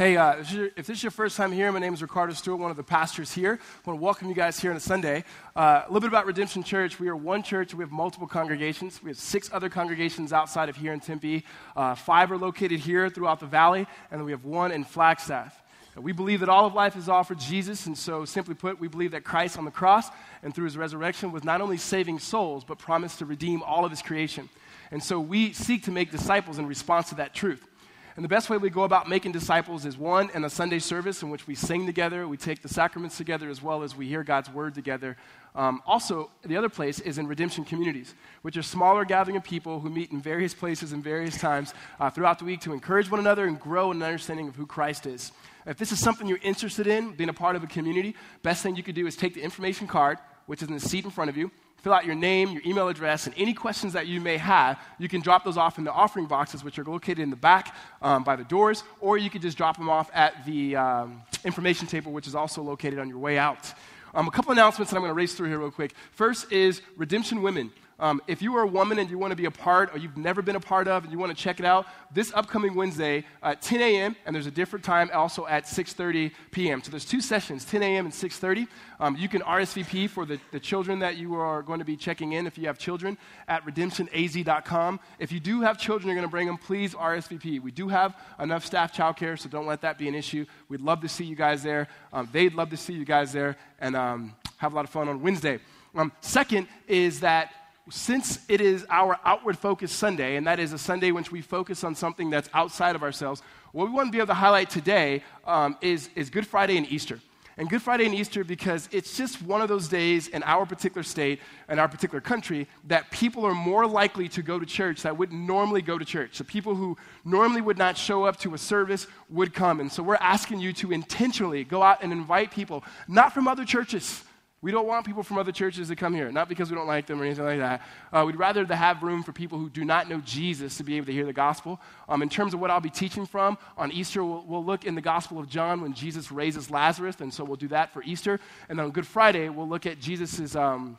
Hey, uh, if, this is your first time here, my name is Ricardo Stewart, one of the pastors here. I want to welcome you guys here on a Sunday. Uh, a little bit about Redemption Church. We are one church, we have multiple congregations. We have six other congregations outside of here in Tempe. Uh, five are located here throughout the valley, and then we have one in Flagstaff. We believe that all of life is offered Jesus, and so simply put, we believe that Christ on the cross and through his resurrection was not only saving souls, but promised to redeem all of his creation. And so we seek to make disciples in response to that truth. And the best way we go about making disciples is one, in a Sunday service in which we sing together, we take the sacraments together, as well as we hear God's word together. Um, also, the other place is in redemption communities, which are smaller gathering of people who meet in various places and various times uh, throughout the week to encourage one another and grow in an understanding of who Christ is. If this is something you're interested in, being a part of a community, best thing you could do is take the information card, which is in the seat in front of you, fill out your name, your email address, and any questions that you may have. You can drop those off in the offering boxes, which are located in the back um, by the doors, or you could just drop them off at the um, information table, which is also located on your way out. Um, a couple announcements that I'm going to race through here real quick. First is Redemption Women. Um, if you are a woman and you want to be a part or you've never been a part of and you want to check it out, this upcoming Wednesday at 10 a.m. and there's a different time also at 6.30 p.m. So there's two sessions, 10 a.m. and 6.30. Um, you can RSVP for the, the children that you are going to be checking in if you have children at redemptionaz.com. If you do have children you're going to bring them, please RSVP. We do have enough staff childcare, so don't let that be an issue. We'd love to see you guys there. Um, they'd love to see you guys there and um, have a lot of fun on Wednesday. Um, second is that since it is our outward focus Sunday, and that is a Sunday which we focus on something that's outside of ourselves, what we want to be able to highlight today um, is, is Good Friday and Easter. And Good Friday and Easter because it's just one of those days in our particular state and our particular country that people are more likely to go to church that wouldn't normally go to church. So people who normally would not show up to a service would come. And so we're asking you to intentionally go out and invite people, not from other churches we don't want people from other churches to come here, not because we don't like them or anything like that. Uh, we'd rather have room for people who do not know Jesus to be able to hear the gospel. Um, in terms of what I'll be teaching from, on Easter, we'll, we'll, look in the Gospel of John when Jesus raises Lazarus, and so we'll do that for Easter. And then on Good Friday, we'll look at Jesus' um,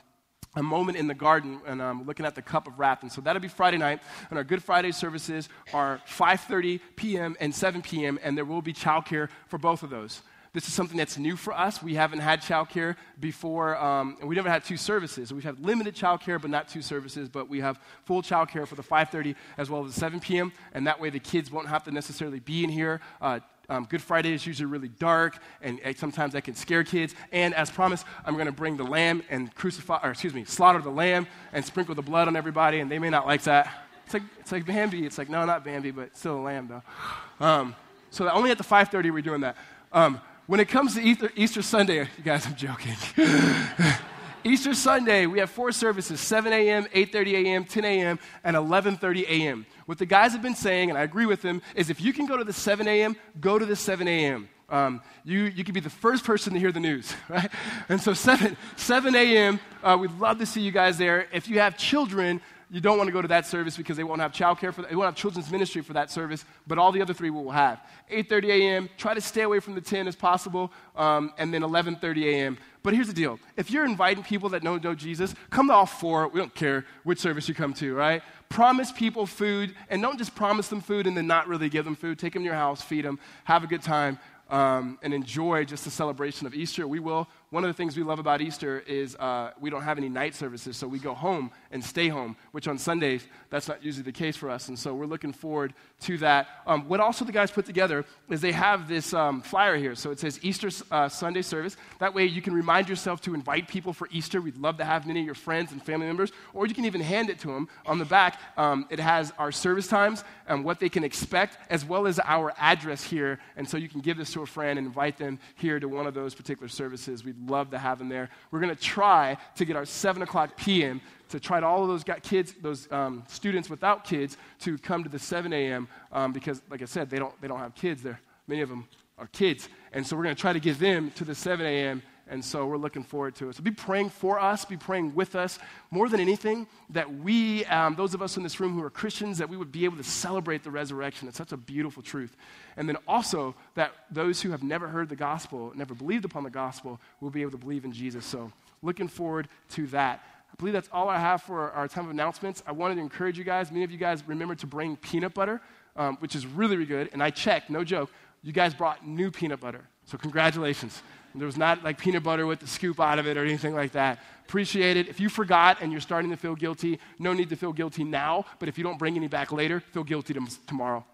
a moment in the garden and um, looking at the cup of wrath and so that'll be friday night and our good friday services are 5.30 p.m and 7 p.m and there will be childcare for both of those this is something that's new for us. We haven't had childcare before, um, and we never had two services. We've had limited childcare, but not two services. But we have full childcare for the 5:30 as well as the 7 p.m. And that way, the kids won't have to necessarily be in here. Uh, um, Good Friday is usually really dark, and, and, sometimes that can scare kids. And as promised, I'm going to bring the lamb and crucify, or excuse me, slaughter the lamb and sprinkle the blood on everybody, and they may not like that. It's like, it's like Bambi. It's like, no, not Bambi, but still a lamb, though. Um, so only at the 5.30 we're doing that. Um, when it comes to Easter, Easter Sunday, you guys, I'm joking. Easter Sunday, we have four services 7 a.m., 8.30 a.m., 10 a.m., and 11.30 a.m. What the guys have been saying, and I agree with them, is if you can go to the 7 a.m., go to the 7 a.m. Um, you, you can be the first person to hear the news, right? And so 7, 7 a.m., uh, we'd love to see you guys there. If you have children, you don't want to go to that service because they won't have childcare for that. They won't have children's ministry for that service, but all the other three will have. 8:30 a.m. Try to stay away from the 10 as possible, um, and then 11:30 a.m. But here's the deal: if you're inviting people that don't know Jesus, come to all four. We don't care which service you come to, right? Promise people food, and don't just promise them food and then not really give them food. Take them to your house, feed them, have a good time, um, and enjoy just the celebration of Easter. We will one of the things we love about Easter is uh, we don't have any night services, so we go home and stay home, which on Sundays, that's not usually the case for us. And so we're looking forward to that. Um, what also the guys put together is they have this um, flyer here. So it says Easter uh, Sunday service. That way you can remind yourself to invite people for Easter. We'd love to have many of your friends and family members, or you can even hand it to them. On the back, um, it has our service times and what they can expect, as well as our address here. And so you can give this to a friend and invite them here to one of those particular services. We'd love to have them there. We're going to try to get our 7 o'clock p.m. to try to all of those kids, those um, students without kids, to come to the 7 a.m. Um, because, like I said, they don't, they don't have kids there. Many of them are kids. And so we're going to try to get them to the 7 a.m. And so we're looking forward to it. So be praying for us, be praying with us. More than anything, that we, um, those of us in this room who are Christians, that we would be able to celebrate the resurrection. It's such a beautiful truth. And then also that those who have never heard the gospel, never believed upon the gospel, will be able to believe in Jesus. So looking forward to that. I believe that's all I have for our time of announcements. I wanted to encourage you guys. Many of you guys remember to bring peanut butter, um, which is really, really good. And I checked, no joke, you guys brought new peanut butter. So, congratulations. There was not like peanut butter with the scoop out of it or anything like that. Appreciate it. If you forgot and you're starting to feel guilty, no need to feel guilty now, but if you don't bring any back later, feel guilty tomorrow.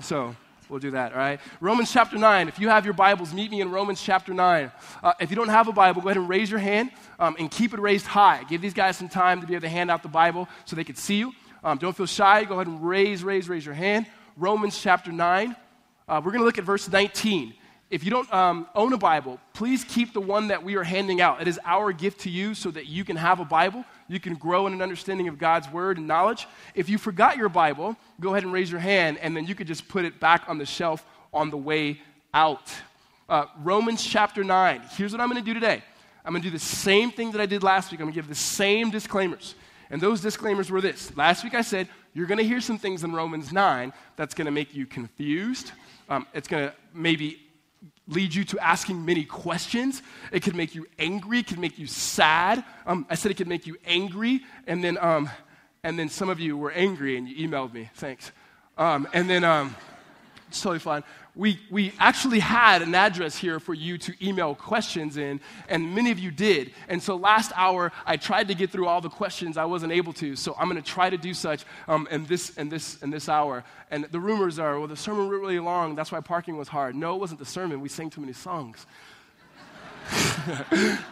So, we'll do that, all right? Romans chapter 9. If you have your Bibles, meet me in Romans chapter 9. Uh, if you don't have a Bible, go ahead and raise your hand um, and keep it raised high. Give these guys some time to be able to hand out the Bible so they can see you. Um, don't feel shy. Go ahead and raise, raise, raise your hand. Romans chapter 9. Uh, we're going to look at verse 19. If you don't um, own a Bible, please keep the one that we are handing out. It is our gift to you so that you can have a Bible. You can grow in an understanding of God's word and knowledge. If you forgot your Bible, go ahead and raise your hand, and then you could just put it back on the shelf on the way out. Uh, Romans chapter 9. Here's what I'm going to do today I'm going to do the same thing that I did last week. I'm going to give the same disclaimers. And those disclaimers were this. Last week I said, you're going to hear some things in Romans 9 that's going to make you confused. Um, it's going to maybe lead you to asking many questions. It could make you angry. It could make you sad. Um, I said it could make you angry, and then, um, and then some of you were angry and you emailed me. Thanks. Um, and then um, it's totally fine we, we actually had an address here for you to email questions in, and many of you did. And so last hour, I tried to get through all the questions. I wasn't able to, so I'm going to try to do such um, in, this, in, this, in this hour. And the rumors are, well, the sermon was really long. That's why parking was hard. No, it wasn't the sermon. We sang too many songs.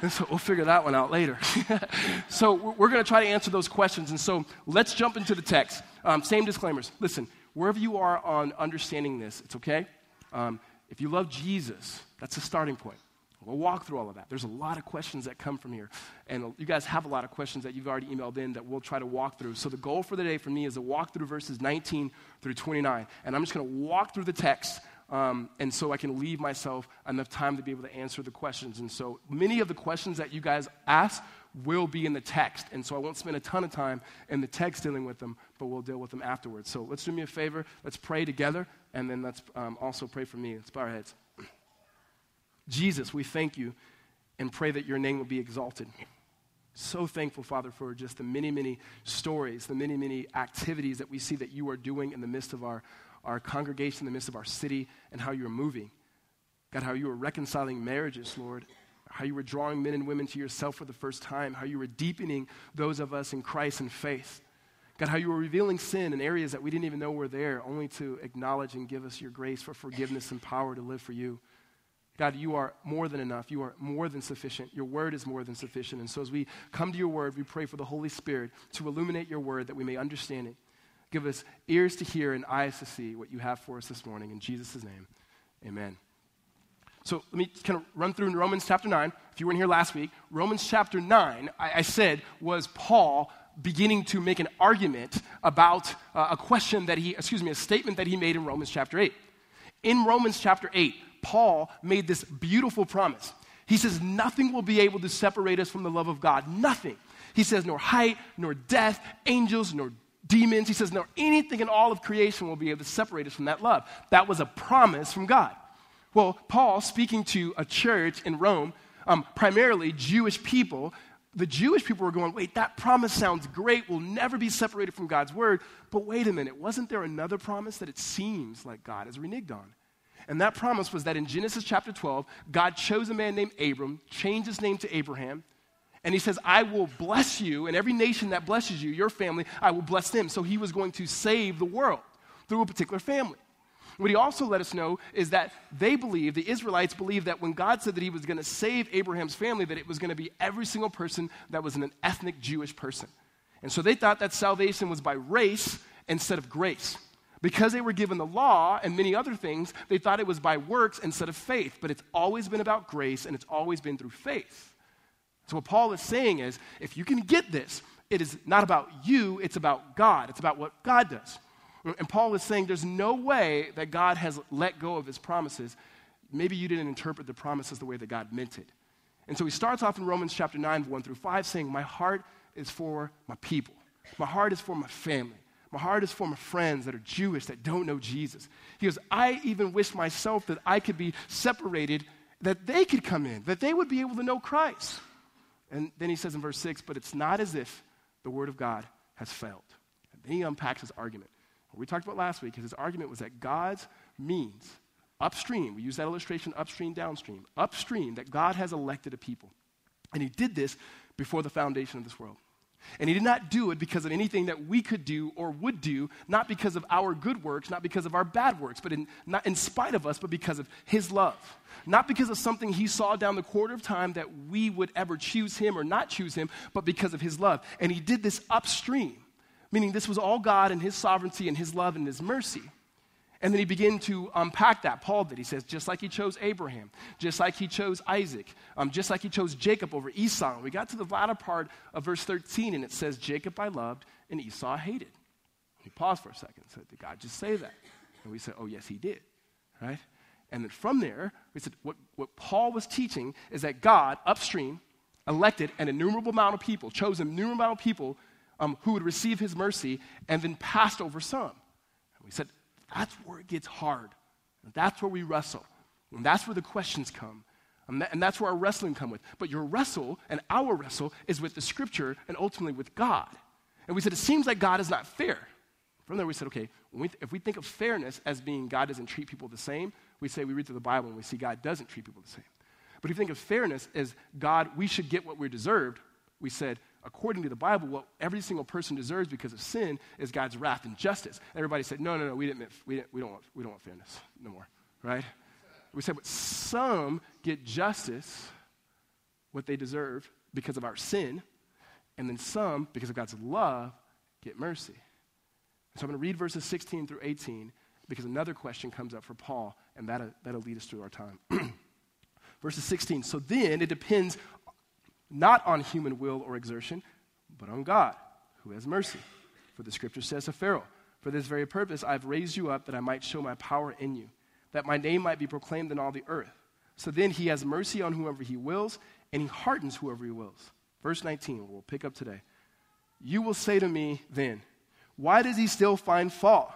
and so we'll figure that one out later. so we're going to try to answer those questions. And so let's jump into the text. Um, same disclaimers. Listen, wherever you are on understanding this, it's okay. Um, if you love Jesus, that's the starting point. We'll walk through all of that. There's a lot of questions that come from here. And you guys have a lot of questions that you've already emailed in that we'll try to walk through. So the goal for the day for me is to walk through verses 19 through 29. And I'm just going to walk through the text um, and so I can leave myself enough time to be able to answer the questions. And so many of the questions that you guys ask will be in the text. And so I won't spend a ton of time in the text dealing with them, but we'll deal with them afterwards. So let's do me a favor. Let's pray together, and then let's um, also pray for me. Let's bow our heads. Jesus, we thank you and pray that your name will be exalted. So thankful, Father, for just the many, many stories, the many, many activities that we see that you are doing in the midst of our, our congregation, in the midst of our city, and how you're moving. God, how you are reconciling marriages, Lord, how you were drawing men and women to yourself for the first time, how you were deepening those of us in Christ and faith. God, how you were revealing sin in areas that we didn't even know were there, only to acknowledge and give us your grace for forgiveness and power to live for you. God, you are more than enough. You are more than sufficient. Your word is more than sufficient. And so as we come to your word, we pray for the Holy Spirit to illuminate your word that we may understand it. Give us ears to hear and eyes to see what you have for us this morning. In Jesus' name, amen. So let me kind of run through Romans chapter 9. If you weren't here last week, Romans chapter 9, I, I said, was Paul beginning to make an argument about uh, a question that he, excuse me, a statement that he made in Romans chapter 8. In Romans chapter 8, Paul made this beautiful promise. He says, Nothing will be able to separate us from the love of God. Nothing. He says, Nor height, nor death, angels, nor demons. He says, Nor anything in all of creation will be able to separate us from that love. That was a promise from God. Well, Paul, speaking to a church in Rome, um, primarily Jewish people, the Jewish people were going, wait, that promise sounds great. We'll never be separated from God's word. But wait a minute, wasn't there another promise that it seems like God has reneged on? And that promise was that in Genesis chapter 12, God chose a man named Abram, changed his name to Abraham, and he says, I will bless you, and every nation that blesses you, your family, I will bless them. So he was going to save the world through a particular family. What he also let us know is that they believe, the Israelites believed that when God said that he was going to save Abraham's family, that it was going to be every single person that was an ethnic Jewish person. And so they thought that salvation was by race instead of grace. Because they were given the law and many other things, they thought it was by works instead of faith. But it's always been about grace and it's always been through faith. So, what Paul is saying is if you can get this, it is not about you, it's about God. It's about what God does. And Paul is saying there's no way that God has let go of his promises. Maybe you didn't interpret the promises the way that God meant it. And so he starts off in Romans chapter 9, 1 through 5, saying, My heart is for my people. My heart is for my family. My heart is for my friends that are Jewish that don't know Jesus. He goes, I even wish myself that I could be separated, that they could come in, that they would be able to know Christ. And then he says in verse 6, but it's not as if the word of God has failed. And then he unpacks his argument. What we talked about last week, his argument was that God's means upstream, we use that illustration upstream, downstream, upstream, that God has elected a people. And he did this before the foundation of this world. And he did not do it because of anything that we could do or would do, not because of our good works, not because of our bad works, but in, not in spite of us, but because of his love. Not because of something he saw down the quarter of time that we would ever choose him or not choose him, but because of his love. And he did this upstream, meaning this was all God and his sovereignty and his love and his mercy. And then he began to unpack that. Paul did. He says, just like he chose Abraham, just like he chose Isaac, um, just like he chose Jacob over Esau. And we got to the latter part of verse 13, and it says, Jacob I loved, and Esau I hated. And he paused for a second and said, Did God just say that? And we said, Oh, yes, he did. Right? And then from there, we said, what, what Paul was teaching is that God, upstream, elected an innumerable amount of people, chose an innumerable amount of people um, who would receive his mercy, and then passed over some. And we said, that's where it gets hard. That's where we wrestle. And that's where the questions come. And, that's where our wrestling come with. But your wrestle and our wrestle is with the scripture and ultimately with God. And we said, it seems like God is not fair. From there, we said, okay, we, if we think of fairness as being God doesn't treat people the same, we say we read through the Bible and we see God doesn't treat people the same. But if you think of fairness as God, we should get what we're deserved, we said, according to the Bible, what every single person deserves because of sin is God's wrath and justice. Everybody said, no, no, no, we, didn't, we, didn't, we, don't, want, we don't want fairness no more, right? We said, but some get justice, what they deserve, because of our sin, and then some, because of God's love, get mercy. So I'm going to read verses 16 through 18 because another question comes up for Paul, and that'll, that'll lead us through our time. verses 16. So then it depends not on human will or exertion, but on God, who has mercy. For the scripture says to Pharaoh, For this very purpose I've raised you up that I might show my power in you, that my name might be proclaimed in all the earth. So then he has mercy on whoever he wills, and he hardens whoever he wills. Verse 19, we'll pick up today. You will say to me then, Why does he still find fault?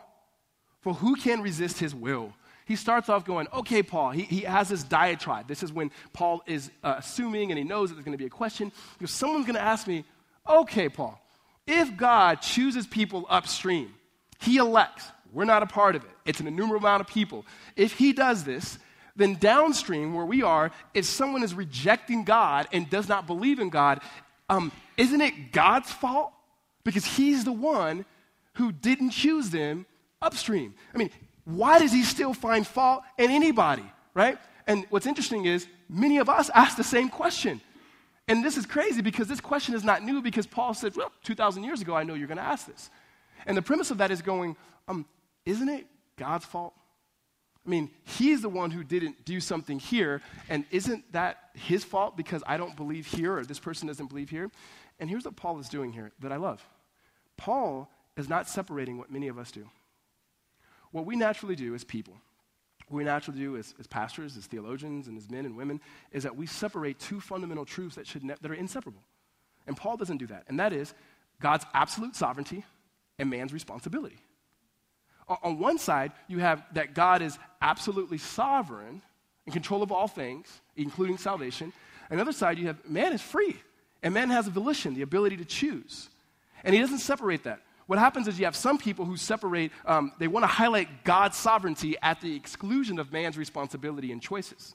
For who can resist his will? He starts off going, okay, Paul. He, he has this diatribe. This is when Paul is uh, assuming and he knows that there's going to be a question. Because someone's going to ask me, okay, Paul, if God chooses people upstream, he elects, we're not a part of it, it's an innumerable amount of people. If he does this, then downstream, where we are, if someone is rejecting God and does not believe in God, um, isn't it God's fault? Because he's the one who didn't choose them upstream. I mean, why does he still find fault in anybody, right? And what's interesting is many of us ask the same question. And this is crazy because this question is not new because Paul said, well, 2,000 years ago, I know you're going to ask this. And the premise of that is going, um, isn't it God's fault? I mean, he's the one who didn't do something here, and isn't that his fault because I don't believe here or this person doesn't believe here? And here's what Paul is doing here that I love Paul is not separating what many of us do what we naturally do as people, what we naturally do as, as pastors, as theologians, and as men and women, is that we separate two fundamental truths that, should ne- that are inseparable. And Paul doesn't do that, and that is God's absolute sovereignty and man's responsibility. O- on one side, you have that God is absolutely sovereign in control of all things, including salvation. On the other side, you have man is free, and man has a volition, the ability to choose. And he doesn't separate that. What happens is you have some people who separate, um, they want to highlight God's sovereignty at the exclusion of man's responsibility and choices.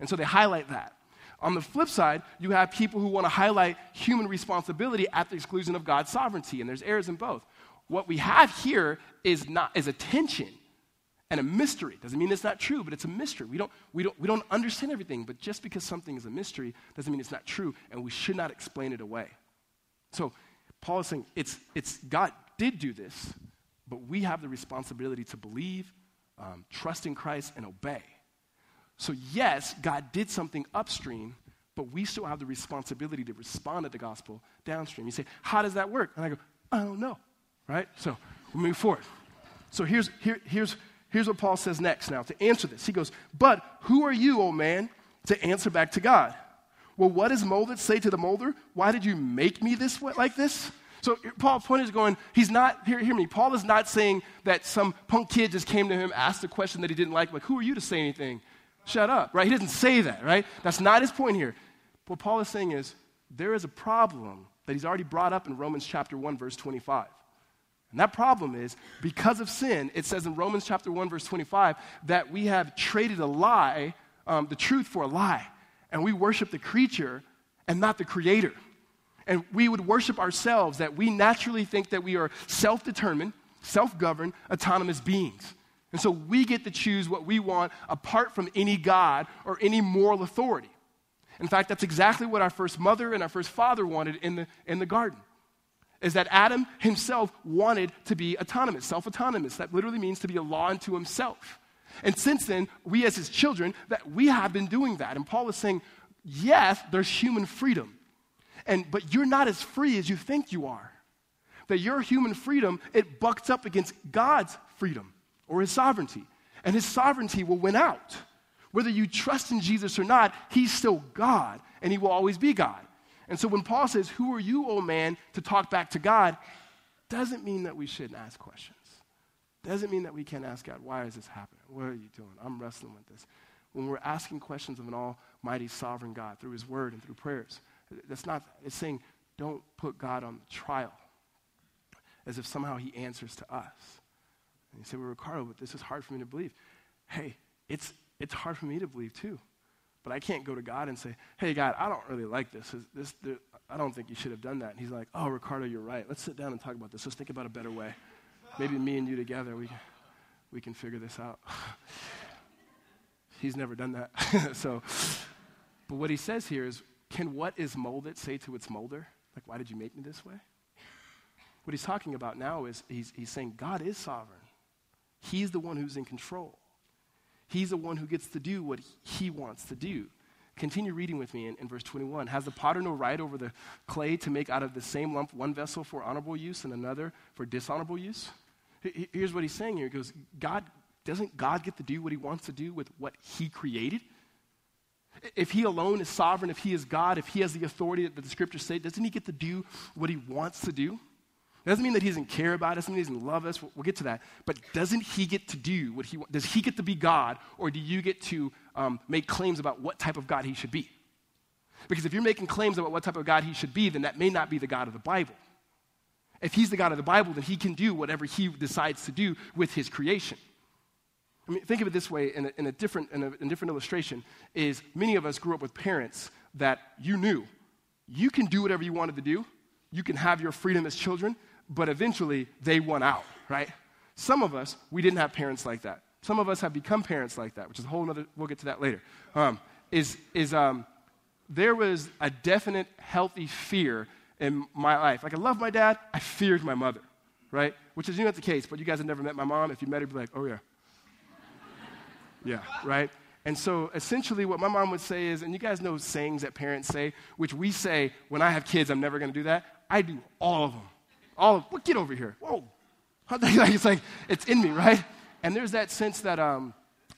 And so they highlight that. On the flip side, you have people who want to highlight human responsibility at the exclusion of God's sovereignty, and there's errors in both. What we have here is not is a tension and a mystery. Doesn't mean it's not true, but it's a mystery. We don't, we don't, we don't understand everything, but just because something is a mystery doesn't mean it's not true, and we should not explain it away. So Paul is saying it's, it's God did do this, but we have the responsibility to believe, um, trust in Christ, and obey. So, yes, God did something upstream, but we still have the responsibility to respond to the gospel downstream. You say, How does that work? And I go, I don't know. Right? So, we move forward. So, here's, here, here's, here's what Paul says next now to answer this. He goes, But who are you, O man, to answer back to God? Well, what does molded say to the molder? Why did you make me this way, like this? So Paul's point is going, he's not, hear, hear me, Paul is not saying that some punk kid just came to him, asked a question that he didn't like, like, who are you to say anything? Shut up, right? He doesn't say that, right? That's not his point here. What Paul is saying is, there is a problem that he's already brought up in Romans chapter 1, verse 25. And that problem is because of sin, it says in Romans chapter 1, verse 25, that we have traded a lie, um, the truth for a lie. And we worship the creature and not the creator. And we would worship ourselves that we naturally think that we are self determined, self governed, autonomous beings. And so we get to choose what we want apart from any God or any moral authority. In fact, that's exactly what our first mother and our first father wanted in the, in the garden. Is that Adam himself wanted to be autonomous, self autonomous. That literally means to be a law unto himself. And since then, we as his children, that we have been doing that. And Paul is saying, yes, there's human freedom. And, but you're not as free as you think you are. That your human freedom, it bucks up against God's freedom or his sovereignty. And his sovereignty will win out. Whether you trust in Jesus or not, he's still God and he will always be God. And so when Paul says, Who are you, O man, to talk back to God, doesn't mean that we shouldn't ask questions. Doesn't mean that we can't ask God, Why is this happening? What are you doing? I'm wrestling with this. When we're asking questions of an almighty sovereign God through his word and through prayers, that's not, it's saying, don't put God on trial as if somehow he answers to us. And you say, Well, Ricardo, but this is hard for me to believe. Hey, it's, it's hard for me to believe too. But I can't go to God and say, hey, God, I don't really like this. this, this I don't think you should have done that. And he's like, oh, Ricardo, you're right. Let's sit down and talk about this. Let's think about a better way. Maybe me and you together, we, we can figure this out. he's never done that. so, but what he says here is, can what is molded say to its molder, like, why did you make me this way? What he's talking about now is he's, he's saying God is sovereign. He's the one who's in control. He's the one who gets to do what he wants to do. Continue reading with me in, in, verse 21. Has the potter no right over the clay to make out of the same lump one vessel for honorable use and another for dishonorable use? Here's what he's saying here. He goes, God, doesn't God get to do what he wants to do with what he created? If he alone is sovereign, if he is God, if he has the authority that the scriptures say, doesn't he get to do what he wants to do? It doesn't mean that he doesn't care about us, doesn't mean he doesn't love us. We'll, we'll, get to that. But doesn't he get to do what he Does he get to be God, or do you get to um, make claims about what type of God he should be? Because if you're making claims about what type of God he should be, then that may not be the God of the Bible. If he's the God of the Bible, then he can do whatever he decides to do with his creation. I mean, think of it this way in a, in a different, in a, in a different illustration is many of us grew up with parents that you knew you can do whatever you wanted to do. You can have your freedom as children, but eventually they won out, right? Some of us, we didn't have parents like that. Some of us have become parents like that, which is a whole other, we'll get to that later. Um, is, is um, there was a definite healthy fear in my life. Like I love my dad, I feared my mother, right? Which is you know, not the case, but you guys have never met my mom. If you met her, you'd be like, oh yeah. yeah, right? And so essentially, what my mom would say is, and you guys know sayings that parents say, which we say, when I have kids, I'm never going to do that. I do all of them all of, well, get over here. Whoa. it's like, it's in me, right? And there's that sense that um,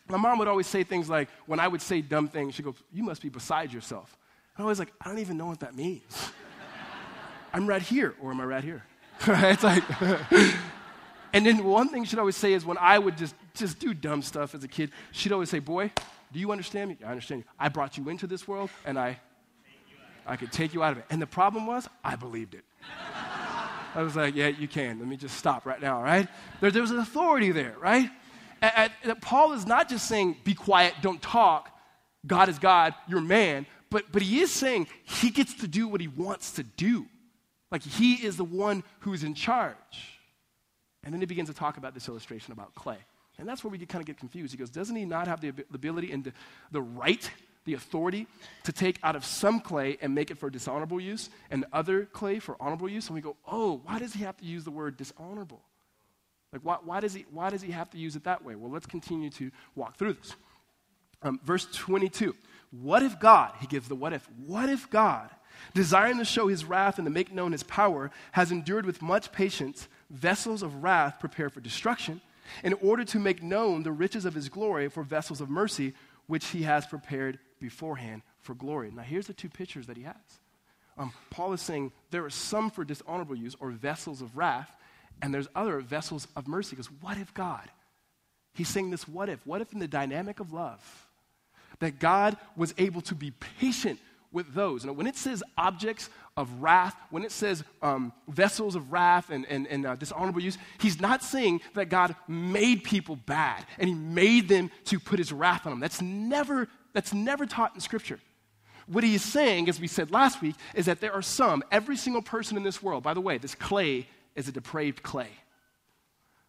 my mom would always say things like, when I would say dumb things, she'd go, You must be beside yourself. And I was like, I don't even know what that means. I'm right here, or am I right here? it's like, and then one thing she'd always say is when I would just, just do dumb stuff as a kid, she'd always say, Boy, do you understand me? I understand you. I brought you into this world, and I, I could take you out of it. And the problem was, I believed it. I was like, yeah, you can. Let me just stop right now, right? There, there's an authority there, right? Paul is not just saying, be quiet, don't talk. God is God, you're man. But, but he is saying he gets to do what he wants to do. Like he is the one who's in charge. And then he begins to talk about this illustration about clay. And that's where we kind of get confused. He goes, doesn't he not have the ability and the, right the authority to take out of some clay and make it for dishonorable use and other clay for honorable use. And we go, oh, why does he have to use the word dishonorable? Like, why, why, does, he, why does he have to use it that way? Well, let's continue to walk through this. Um, verse 22. What if God, he gives the what if, what if God, desiring to show his wrath and to make known his power, has endured with much patience vessels of wrath prepared for destruction, in order to make known the riches of his glory for vessels of mercy, which he has prepared beforehand for glory. Now, here's the two pictures that he has. Um, Paul is saying there are some for dishonorable use or vessels of wrath, and there's other vessels of mercy. Because what if God? He's saying this what if? What if in the dynamic of love, that God was able to be patient with those. And when it says objects of wrath, when it says um, vessels of wrath and, and, and uh, dishonorable use, he's not saying that God made people bad and he made them to put his wrath on them. That's never, that's never taught in Scripture. What he is saying, as we said last week, is that there are some, every single person in this world, by the way, this clay is a depraved clay.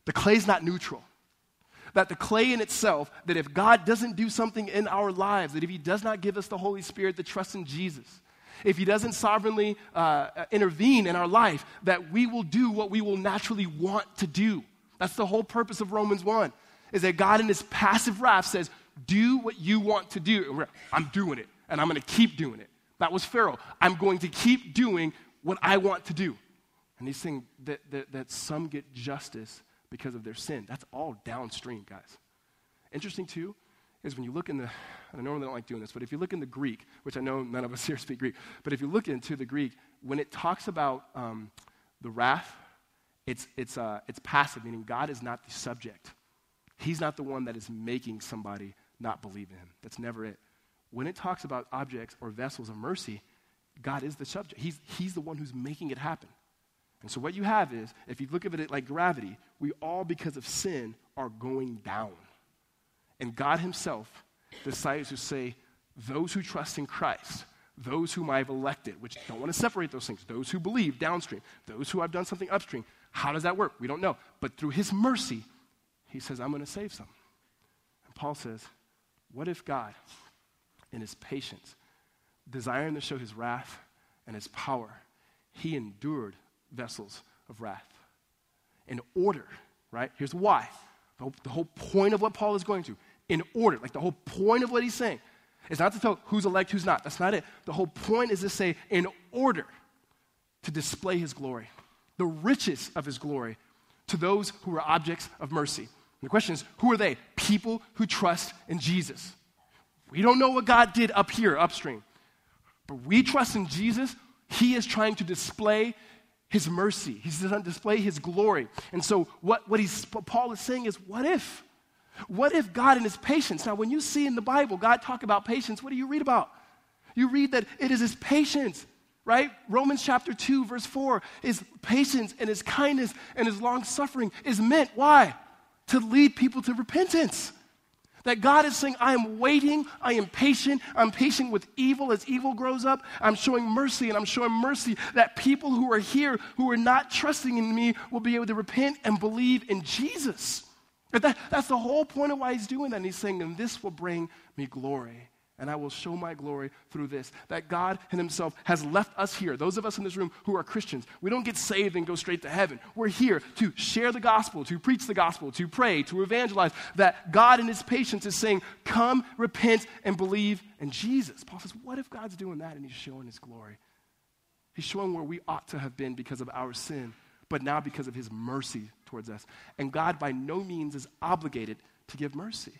The clay is not neutral. That the clay in itself, that if God doesn't do something in our lives, that if he does not give us the Holy Spirit the trust in Jesus, if he doesn't sovereignly uh, intervene in our life, that we will do what we will naturally want to do. That's the whole purpose of Romans 1, is that God in his passive wrath says, do what you want to do. I'm doing it and I'm going to keep doing it. That was Pharaoh. I'm going to keep doing what I want to do. And he's saying that, that, that some get justice because of their sin. That's all downstream, guys. Interesting, too, is when you look in the, I normally don't like doing this, but if you look in the Greek, which I know none of us here speak Greek, but if you look into the Greek, when it talks about um, the wrath, it's, it's, uh, it's passive, meaning God is not the subject. He's not the one that is making somebody not believe in him. That's never it when it talks about objects or vessels of mercy, God is the subject. He's, he's the one who's making it happen. And so what you have is, if you look at it like gravity, we all, because of sin, are going down. And God Himself decides to say, those who trust in Christ, those whom I've elected, which don't want to separate those things, those who believe downstream, those who I've done something upstream, how does that work? We don't know. But through His mercy, He says, I'm going to save some. And Paul says, what if God, in his patience, desiring to show his wrath and his power, he endured vessels of wrath. In order, right? Here's why. The, the whole point of what Paul is going to. In order, like the whole point of what he's saying is not to tell who's elect, who's not. That's not it. The whole point is to say, in order to display his glory, the riches of his glory to those who are objects of mercy. And the question is, who are they? People who trust in Jesus. We don't know what God did up here, upstream. But we trust in Jesus. He is trying to display his mercy. He's to display his glory. And so what, what he's, Paul is saying is, what if? What if God in his patience? Now, when you see in the Bible God talk about patience, what do you read about? You read that it is his patience, right? Romans chapter 2, verse 4, is patience and his kindness and his long suffering is meant, why? To lead people to repentance. That God is saying, I am waiting, I am patient, I'm patient with evil as evil grows up. I'm showing mercy, and I'm showing mercy that people who are here who are not trusting in me will be able to repent and believe in Jesus. That, that's the whole point of why he's doing that. And he's saying, and this will bring me glory and I will show my glory through this. That God and Himself has left us here, those of us in this room who are Christians. We don't get saved and go straight to heaven. We're here to share the gospel, to preach the gospel, to pray, to evangelize. That God in His patience is saying, Come, repent, and believe in Jesus. Paul says, What if God's doing that and He's showing His glory? He's showing where we ought to have been because of our sin, but now because of His mercy towards us. And God, by no means, is obligated to give mercy.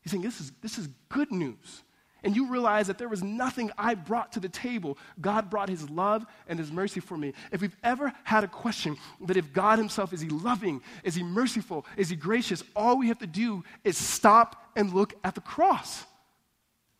He's saying, This is, this is good news and you realize that there was nothing I brought to the table. God brought his love and his mercy for me. If we've ever had a question that if God himself is he loving, is he merciful, is he gracious, all we have to do is stop and look at the cross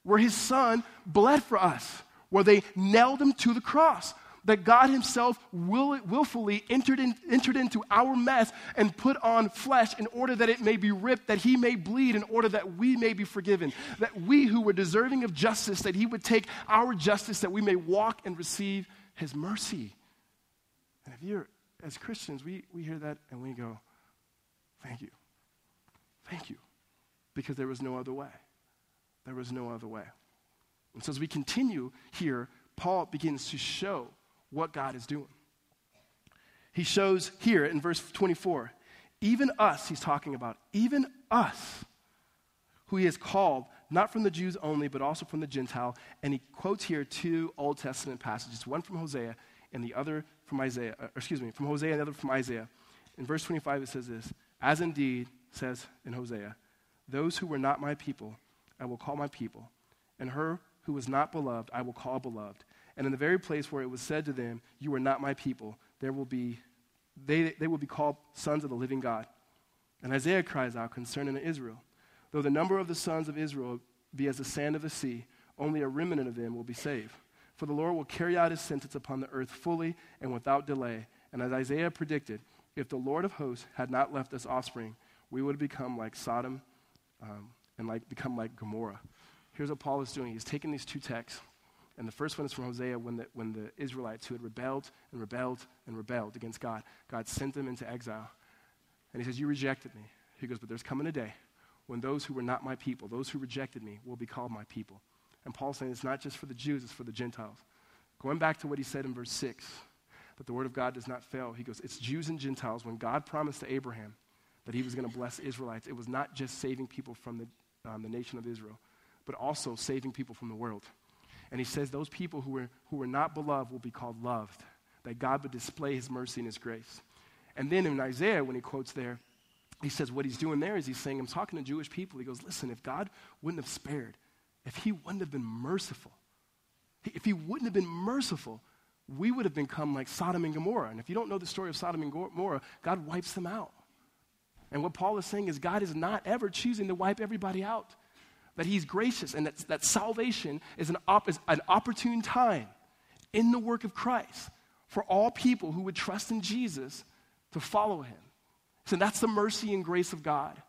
where his son bled for us, where they nailed him to the cross that God Himself will, willfully entered, in, entered into our mess and put on flesh in order that it may be ripped, that He may bleed, in order that we may be forgiven. That we who were deserving of justice, that He would take our justice, that we may walk and receive His mercy. And if you're, as Christians, we, we hear that and we go, Thank you. Thank you. Because there was no other way. There was no other way. And so as we continue here, Paul begins to show what God is doing. He shows here in verse 24, even us, he's talking about, even us, who he has called, not from the Jews only, but also from the Gentile. And he quotes here two Old Testament passages, one from Hosea and the other from Isaiah, or uh, excuse me, from Hosea and the other from Isaiah. In verse 25, it says this As indeed says in Hosea, those who were not my people, I will call my people, and her who was not beloved, I will call beloved. And in the very place where it was said to them, You are not my people, there will be, they, they will be called sons of the living God. And Isaiah cries out concerning Israel Though the number of the sons of Israel be as the sand of the sea, only a remnant of them will be saved. For the Lord will carry out his sentence upon the earth fully and without delay. And as Isaiah predicted, if the Lord of hosts had not left us offspring, we would have become like Sodom um, and like become like Gomorrah. Here's what Paul is doing. He's taking these two texts, and the first one is from Hosea when the, when the Israelites who had rebelled and rebelled and rebelled against God, God sent them into exile. And he says, You rejected me. He goes, But there's coming a day when those who were not my people, those who rejected me, will be called my people. And Paul's saying it's not just for the Jews, it's for the Gentiles. Going back to what he said in verse 6, but the word of God does not fail. He goes, It's Jews and Gentiles. When God promised to Abraham that he was going to bless Israelites, it was not just saving people from the, um, the nation of Israel, but also saving people from the world. And he says those people who were, who were not beloved will be called loved, that God would display his mercy and his grace. And then in Isaiah, when he quotes there, he says what he's doing there is he's saying, I'm talking to Jewish people. He goes, Listen, if God wouldn't have spared, if he wouldn't have been merciful, if he wouldn't have been merciful, we would have become like Sodom and Gomorrah. And if you don't know the story of Sodom and Gomorrah, God wipes them out. And what Paul is saying is God is not ever choosing to wipe everybody out that he's gracious and that, that salvation is an, op- is an opportune time in the work of Christ for all people who would trust in Jesus to follow him. So that's the mercy and grace of God.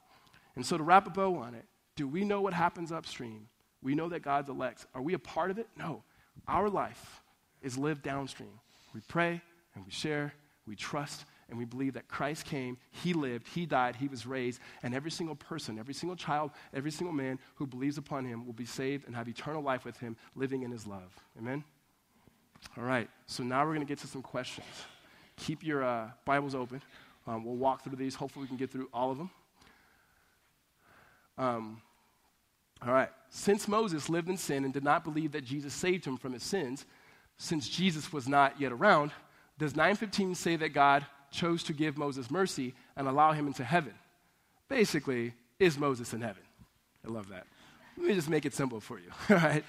And so to wrap a bow on it, do we know what happens upstream? We know that God's elects. Are we a part of it? No. Our life is lived downstream. We pray and we share, we trust, and we believe that Christ came, He lived, He died, He was raised, and every single person, every single child, every single man who believes upon Him will be saved and have eternal life with Him, living in His love. Amen? All right, so now we're going to get to some questions. Keep your uh, Bibles open. Um, we'll walk through these. Hopefully, we can get through all of them. Um, all right. Since Moses lived in sin and did not believe that Jesus saved him from his sins, since Jesus was not yet around, does 915 say that God chose to give Moses mercy and allow him into heaven. Basically, is Moses in heaven? I love that. Let me just make it simple for you. All right.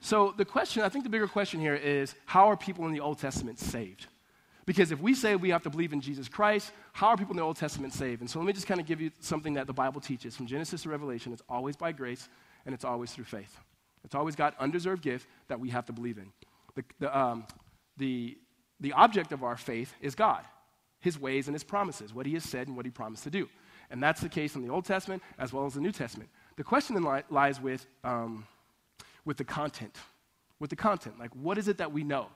So the question, I think the bigger question here is how are people in the Old Testament saved? Because if we say we have to believe in Jesus Christ, how are people in the Old Testament saved? And so let me just kind of give you something that the Bible teaches. From Genesis to Revelation, it's always by grace and it's always through faith. It's always God's undeserved gift that we have to believe in. The, the, um, the, the object of our faith is God his ways and his promises, what he has said and what he promised to do. And that's the case in the Old Testament as well as the New Testament. The question then li- lies with, um, with the content. With the content. Like, what is it that we know?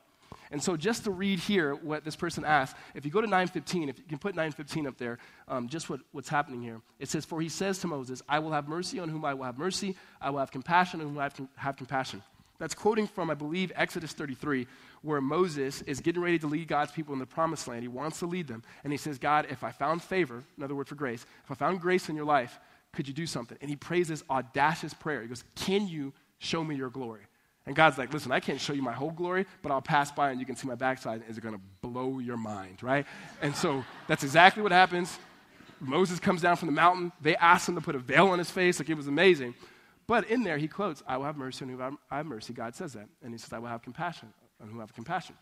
And so, just to read here what this person asked, if you go to 915, if you can put 915 up there, um, just what, what's happening here. It says, For he says to Moses, I will have mercy on whom I will have mercy, I will have compassion on whom I have, have compassion. That's quoting from, I believe, Exodus 33, where Moses is getting ready to lead God's people in the promised land. He wants to lead them. And he says, God, if I found favor, another word for grace, if I found grace in your life, could you do something? And he prays this audacious prayer. He goes, Can you show me your glory? And God's like, Listen, I can't show you my whole glory, but I'll pass by and you can see my backside. And it's going to blow your mind, right? And so that's exactly what happens. Moses comes down from the mountain. They ask him to put a veil on his face. Like it was amazing. But in there, he quotes, I will have mercy on whom I have mercy. God says that. And he says, I will have compassion on whom I have compassion.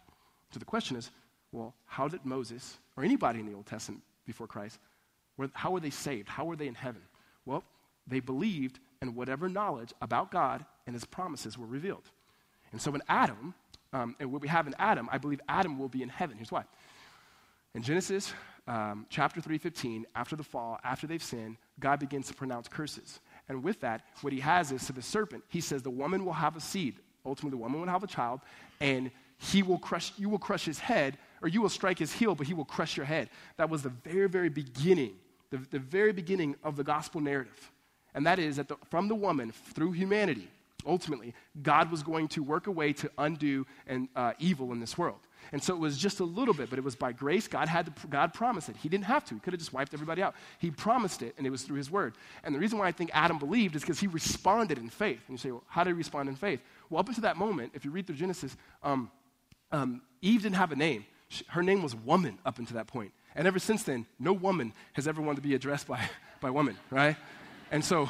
So the question is, well, how did Moses, or anybody in the Old Testament before Christ, how were they saved? How were they in heaven? Well, they believed, and whatever knowledge about God and his promises were revealed. And so in Adam, um, and what we have in Adam, I believe Adam will be in heaven. Here's why. In Genesis um, chapter 3:15, after the fall, after they've sinned, God begins to pronounce curses. And with that, what he has is to the serpent, he says, The woman will have a seed. Ultimately, the woman will have a child, and he will crush, you will crush his head, or you will strike his heel, but he will crush your head. That was the very, very beginning, the, the very beginning of the gospel narrative. And that is that the, from the woman, through humanity, ultimately, God was going to work a way to undo and, uh, evil in this world. And so it was just a little bit, but it was by grace. God had to, God promised it. He didn't have to. He could have just wiped everybody out. He promised it, and it was through His word. And the reason why I think Adam believed is because he responded in faith. And you say, well, how did he respond in faith? Well, up until that moment, if you read through Genesis, um, um, Eve didn't have a name. She, her name was woman up until that point. And ever since then, no woman has ever wanted to be addressed by, by woman, right? And so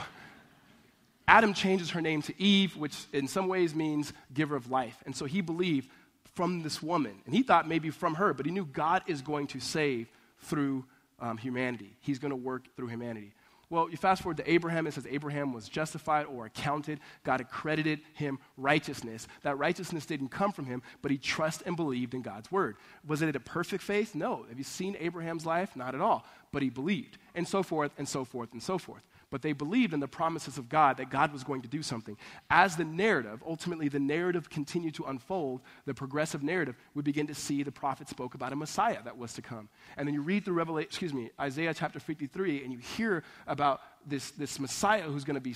Adam changes her name to Eve, which in some ways means giver of life. And so he believed from this woman. And he thought maybe from her, but he knew God is going to save through um, humanity. He's going to work through humanity. Well, you fast forward to Abraham, it says Abraham was justified or accounted. God accredited him righteousness. That righteousness didn't come from him, but he trusted and believed in God's word. Was it a perfect faith? No. Have you seen Abraham's life? Not at all. But he believed, and so forth, and so forth, and so forth but they believed in the promises of God that God was going to do something. As the narrative, ultimately the narrative continued to unfold, the progressive narrative, we begin to see the prophet spoke about a Messiah that was to come. And then you read through Revelation, excuse me, Isaiah chapter 53, and you hear about this, this Messiah who's going to be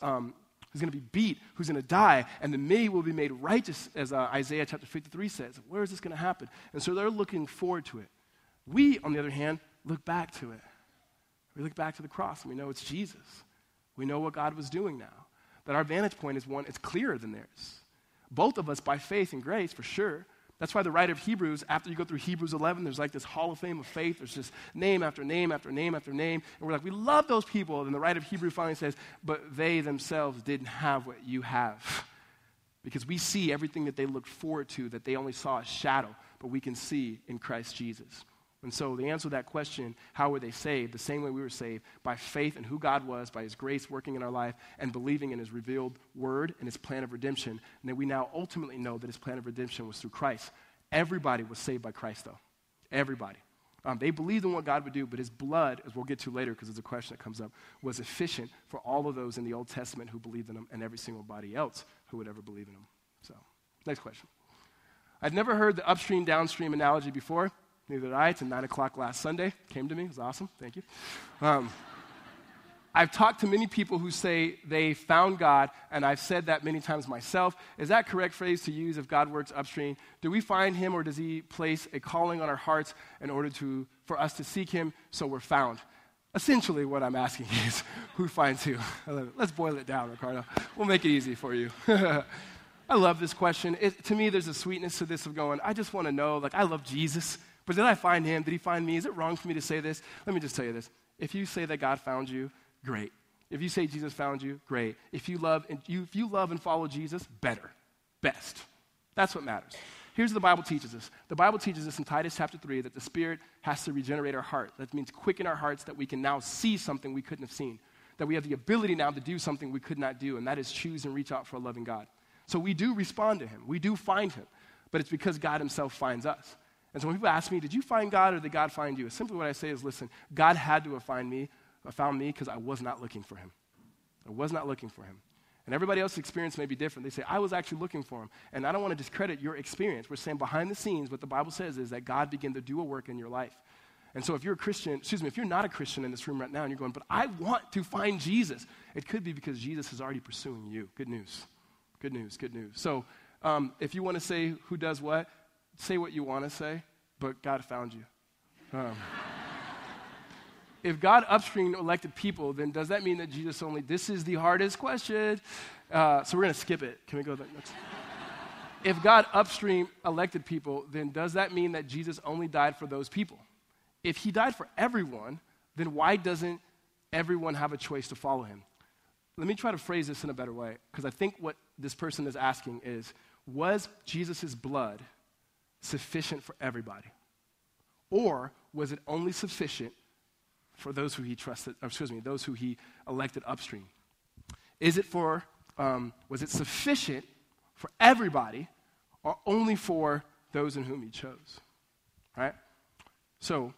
um, who's going to be beat, who's going to die, and the me will be made righteous, as uh, Isaiah chapter 53 says. Where is this going to happen? And so they're looking forward to it. We, on the other hand, look back to it. We look back to the cross and we know it's Jesus. We know what God was doing now. That our vantage point is one, it's clearer than theirs. Both of us by faith and grace, for sure. That's why the writer of Hebrews, after you go through Hebrews 11, there's like this hall of fame of faith. There's just name after name after name after name. And we're like, we love those people. And the writer of Hebrews finally says, but they themselves didn't have what you have. Because we see everything that they looked forward to, that they only saw a shadow, but we can see in Christ Jesus. And so the answer to that question, how were they saved? The same way we were saved, by faith in who God was, by his grace working in our life, and believing in his revealed word and his plan of redemption. And then we now ultimately know that his plan of redemption was through Christ. Everybody was saved by Christ, though. Everybody. Um, they believed in what God would do, but his blood, as we'll get to later because it's a question that comes up, was efficient for all of those in the Old Testament who believed in him and every single body else who would ever believe in him. So, next question. I've never heard the upstream downstream analogy before. Neither did I. It's at 9 o'clock last Sunday. Came to me. It was awesome. Thank you. Um, I've talked to many people who say they found God, and I've said that many times myself. Is that correct phrase to use if God works upstream? Do we find Him, or does He place a calling on our hearts in order to, for us to seek Him so we're found? Essentially, what I'm asking is who finds who? Let's boil it down, Riccardo. We'll make it easy for you. I love this question. It, to me, there's a sweetness to this of going, I just want to know, like, I love Jesus. But did I find him? Did he find me? Is it wrong for me to say this? Let me just tell you this. If you say that God found you, great. If you say Jesus found you, great. If you love and you, if you love and follow Jesus, better, best. That's what matters. Here's what the Bible teaches us. The Bible teaches us in Titus chapter 3 that the Spirit has to regenerate our heart. That means quicken our hearts that we can now see something we couldn't have seen. That we have the ability now to do something we could not do, and that is choose and reach out for a loving God. So we do respond to Him. We do find Him. But it's because God Himself finds us. And so when people ask me, did you find God or did God find you? Simply what I say is, listen, God had to have found me, found me because I was not looking for him. I was not looking for him. And everybody else's experience may be different. They say, I was actually looking for him. And I don't want to discredit your experience. We're saying behind the scenes, what the Bible says is that God began to do a work in your life. And so if you're a Christian, excuse me, if you're not a Christian in this room right now and you're going, but I want to find Jesus, it could be because Jesus is already pursuing you. Good news. Good news. Good news. So um, if you want to say who does what, say what you want to say, but God found you. Um, if God upstream elected people, then does that mean that Jesus only? This is the hardest question. Uh, so we're going to skip it. Can we go next? if God upstream elected people, then does that mean that Jesus only died for those people? If he died for everyone, then why doesn't everyone have a choice to follow him? Let me try to phrase this in a better way, because I think what this person is asking is Was Jesus' blood sufficient for everybody? Or was it only sufficient for those who he trusted, excuse me, those who he elected upstream? Is it for, um, was it sufficient for everybody or only for those in whom he chose? Right? So,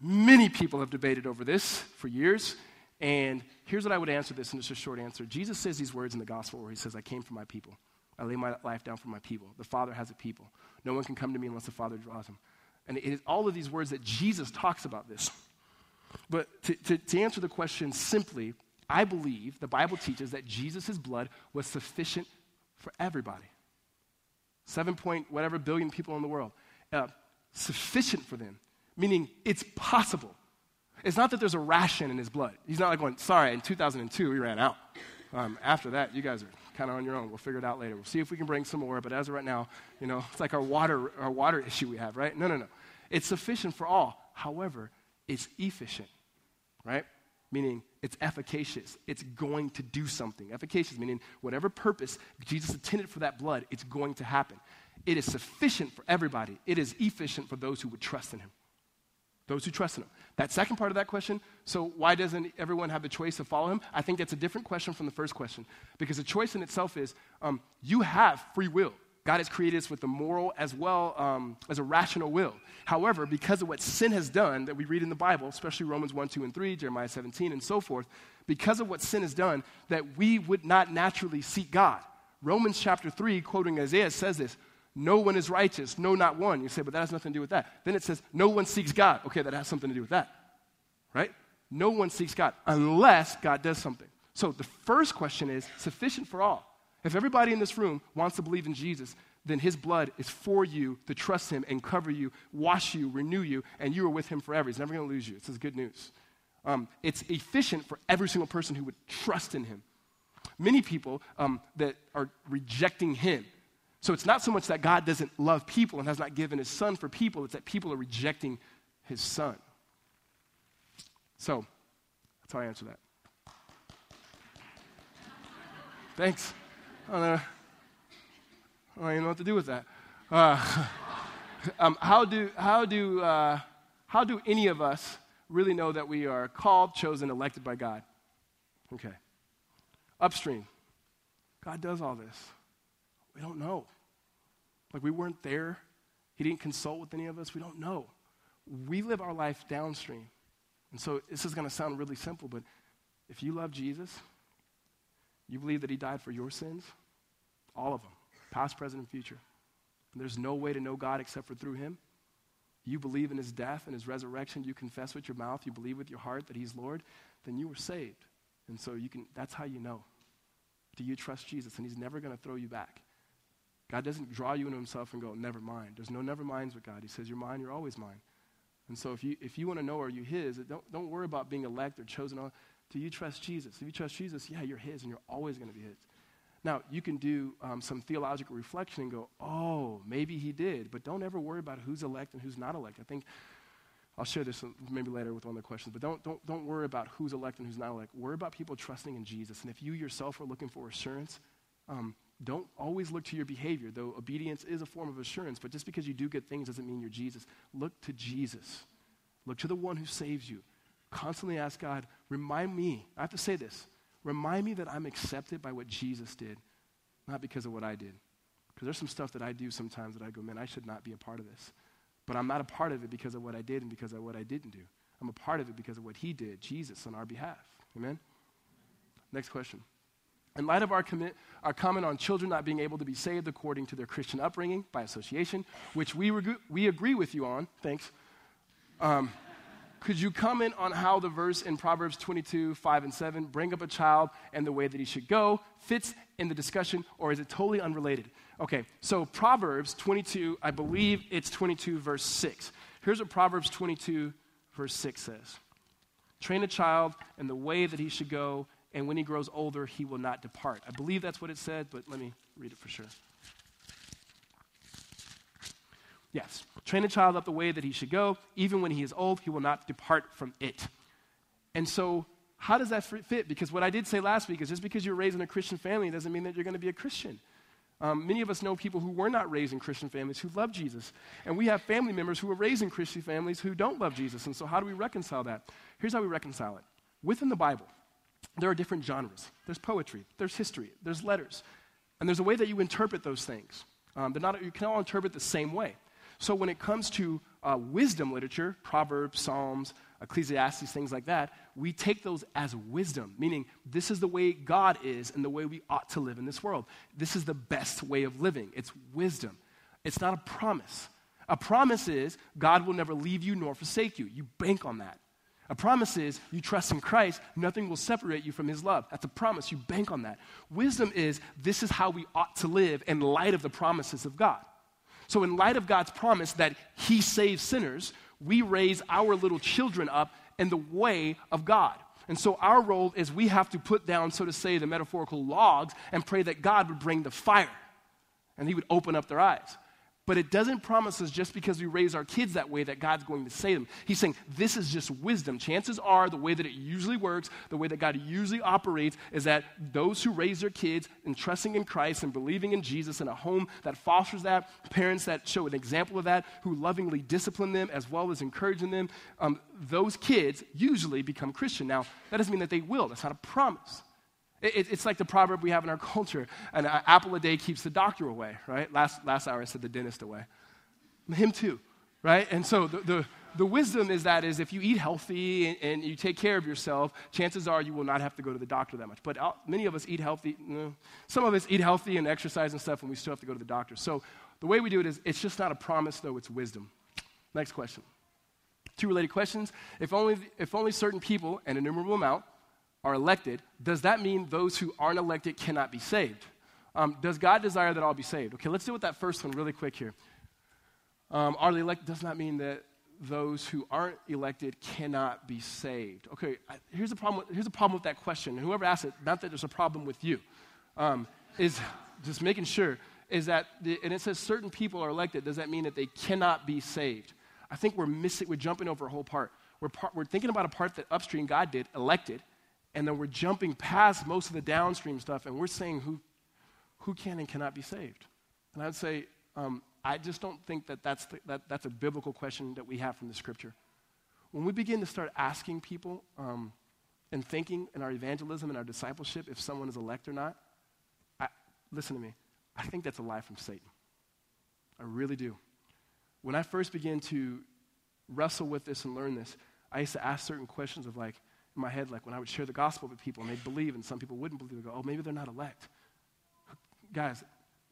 many people have debated over this for years. And here's what I would answer this, and it's a short answer. Jesus says these words in the gospel where he says, I came for my people. I lay my life down for my people. The Father has a people. No one can come to me unless the Father draws him. And it is all of these words that Jesus talks about this. But to, to, to answer the question simply, I believe the Bible teaches that Jesus' blood was sufficient for everybody. Seven point whatever billion people in the world. Uh, sufficient for them, meaning it's possible. It's not that there's a ration in his blood. He's not like going, sorry, in 2002 we ran out. Um, after that, you guys are kind of on your own. We'll figure it out later. We'll see if we can bring some more. But as of right now, you know, it's like our water, our water issue we have, right? No, no, no. It's sufficient for all. However, it's efficient, right? Meaning it's efficacious. It's going to do something. Efficacious, meaning whatever purpose Jesus intended for that blood, it's going to happen. It is sufficient for everybody. It is efficient for those who would trust in him. Those who trust in him. That second part of that question, so why doesn't everyone have the choice to follow him? I think that's a different question from the first question. Because the choice in itself is um, you have free will. God has created us with a moral as well um, as a rational will. However, because of what sin has done that we read in the Bible, especially Romans 1, 2, and 3, Jeremiah 17, and so forth, because of what sin has done, that we would not naturally seek God. Romans chapter 3, quoting Isaiah, says this No one is righteous, no, not one. You say, but that has nothing to do with that. Then it says, No one seeks God. Okay, that has something to do with that, right? No one seeks God unless God does something. So the first question is sufficient for all. If everybody in this room wants to believe in Jesus, then his blood is for you to trust him and cover you, wash you, renew you, and you are with him forever. He's never going to lose you. This is good news. Um, it's efficient for every single person who would trust in him. Many people um, that are rejecting him. So it's not so much that God doesn't love people and has not given his son for people, it's that people are rejecting his son. So that's how I answer that. Thanks. I don't, know, I don't even know what to do with that. Uh, um, how do, how, do, uh, how do any of us really know that we are called, chosen, elected by God? Okay. Upstream. God does all this. We don't know. Like we weren't there. He didn't consult with any of us. We don't know. We live our life downstream. And so this is going to sound really simple, but if you love Jesus, you believe that he died for your sins? All of them, past, present, and future. And there's no way to know God except for through him. You believe in his death and his resurrection, you confess with your mouth, you believe with your heart that he's Lord, then you were saved. And so you can that's how you know. Do you trust Jesus? And he's never going to throw you back. God doesn't draw you into himself and go, never mind. There's no never minds with God. He says, You're mine, you're always mine. And so if you if you want to know are you his, don't don't worry about being elect or chosen. Do you trust Jesus? If you trust Jesus, yeah, you're His and you're always going to be His. Now, you can do um, some theological reflection and go, oh, maybe He did, but don't ever worry about who's elect and who's not elect. I think I'll share this maybe later with one of the questions, but don't, don't, don't worry about who's elect and who's not elect. Worry about people trusting in Jesus. And if you yourself are looking for assurance, um, don't always look to your behavior, though obedience is a form of assurance. But just because you do good things doesn't mean you're Jesus. Look to Jesus. Look to the one who saves you constantly ask God, remind me, I have to say this, remind me that I'm accepted by what Jesus did, not because of what I did. Because there's some stuff that I do sometimes that I go, man, I should not be a part of this. But I'm not a part of it because of what I did and because of what I didn't do. I'm a part of it because of what he did, Jesus, on our behalf. Amen? Next question. In light of our, our comment on children not being able to be saved according to their Christian upbringing by association, which we, we agree with you on, thanks. Um, could you comment on how the verse in Proverbs 22, 5 and 7, bring up a child and the way that he should go, fits in the discussion, or is it totally unrelated? Okay, so Proverbs 22, I believe it's 22, verse 6. Here's what Proverbs 22, verse 6 says Train a child in the way that he should go, and when he grows older, he will not depart. I believe that's what it said, but let me read it for sure. Yes. Train a child up the way that he should go. Even when he is old, he will not depart from it. And so, how does that fit? Because what I did say last week is just because you're raised in a Christian family doesn't mean that you're going to be a Christian. Um, many of us know people who were not raised in Christian families who love Jesus. And we have family members who were raised in Christian families who don't love Jesus. And so, how do we reconcile that? Here's how we reconcile it within the Bible, there are different genres there's poetry, there's history, there's letters. And there's a way that you interpret those things. Um, they're not, you can all interpret the same way. So when it comes to uh, wisdom literature, Proverbs, Psalms, Ecclesiastes, things like that, we take those as wisdom, meaning this is the way God is and the way we ought to live in this world. This is the best way of living. It's wisdom. It's not a promise. A promise is God will never leave you nor forsake you. You bank on that. A promise is you trust in Christ, nothing will separate you from his love. That's a promise. You bank on that. Wisdom is this is how we ought to live in light of the promises of God. So, in light of God's promise that He saves sinners, we raise our little children up in the way of God. And so, our role is we have to put down, so to say, the metaphorical logs and pray that God would bring the fire and He would open up their eyes. But it doesn't promise us just because we raise our kids that way that God's going to save them. He's saying this is just wisdom. Chances are the way that it usually works, the way that God usually operates, is that those who raise their kids in trusting in Christ and believing in Jesus in a home that fosters that, parents that show an example of that, who lovingly discipline them as well as encouraging them, um, those kids usually become Christian. Now, that doesn't mean that they will. That's not a promise. It, it's like the proverb we have in our culture an apple a day keeps the doctor away, right? Last, last hour I said the dentist away. Him too, right? And so the, the, the wisdom is that is if you eat healthy and, and, you take care of yourself, chances are you will not have to go to the doctor that much. But uh, many of us eat healthy. some of us eat healthy and exercise and stuff, and we still have to go to the doctor. So the way we do it is it's just not a promise, though, it's wisdom. Next question. Two related questions. If only, if only certain people, an innumerable amount, are elected, does that mean those who aren't elected cannot be saved? Um, does God desire that all be saved? Okay, let's deal with that first one really quick here. Um, are elected does not mean that those who aren't elected cannot be saved. Okay, I, here's the problem. With, here's the problem with that question. And whoever asked it, not that there's a problem with you, um, is just making sure is that the, and it says certain people are elected. Does that mean that they cannot be saved? I think we're missing. We're jumping over a whole part. We're, part, we're thinking about a part that upstream God did, elected, and then we're jumping past most of the downstream stuff and we're saying who, who can and cannot be saved. And I would say, um, I just don't think that that's, the, that that's a biblical question that we have from the scripture. When we begin to start asking people um, and thinking in our evangelism and our discipleship if someone is elect or not, I, listen to me. I think that's a lie from Satan. I really do. When I first began to wrestle with this and learn this, I used to ask certain questions of like, in my head, like when I would share the gospel with people and they'd believe and some people wouldn't believe, they go, oh, maybe they're not elect. Guys,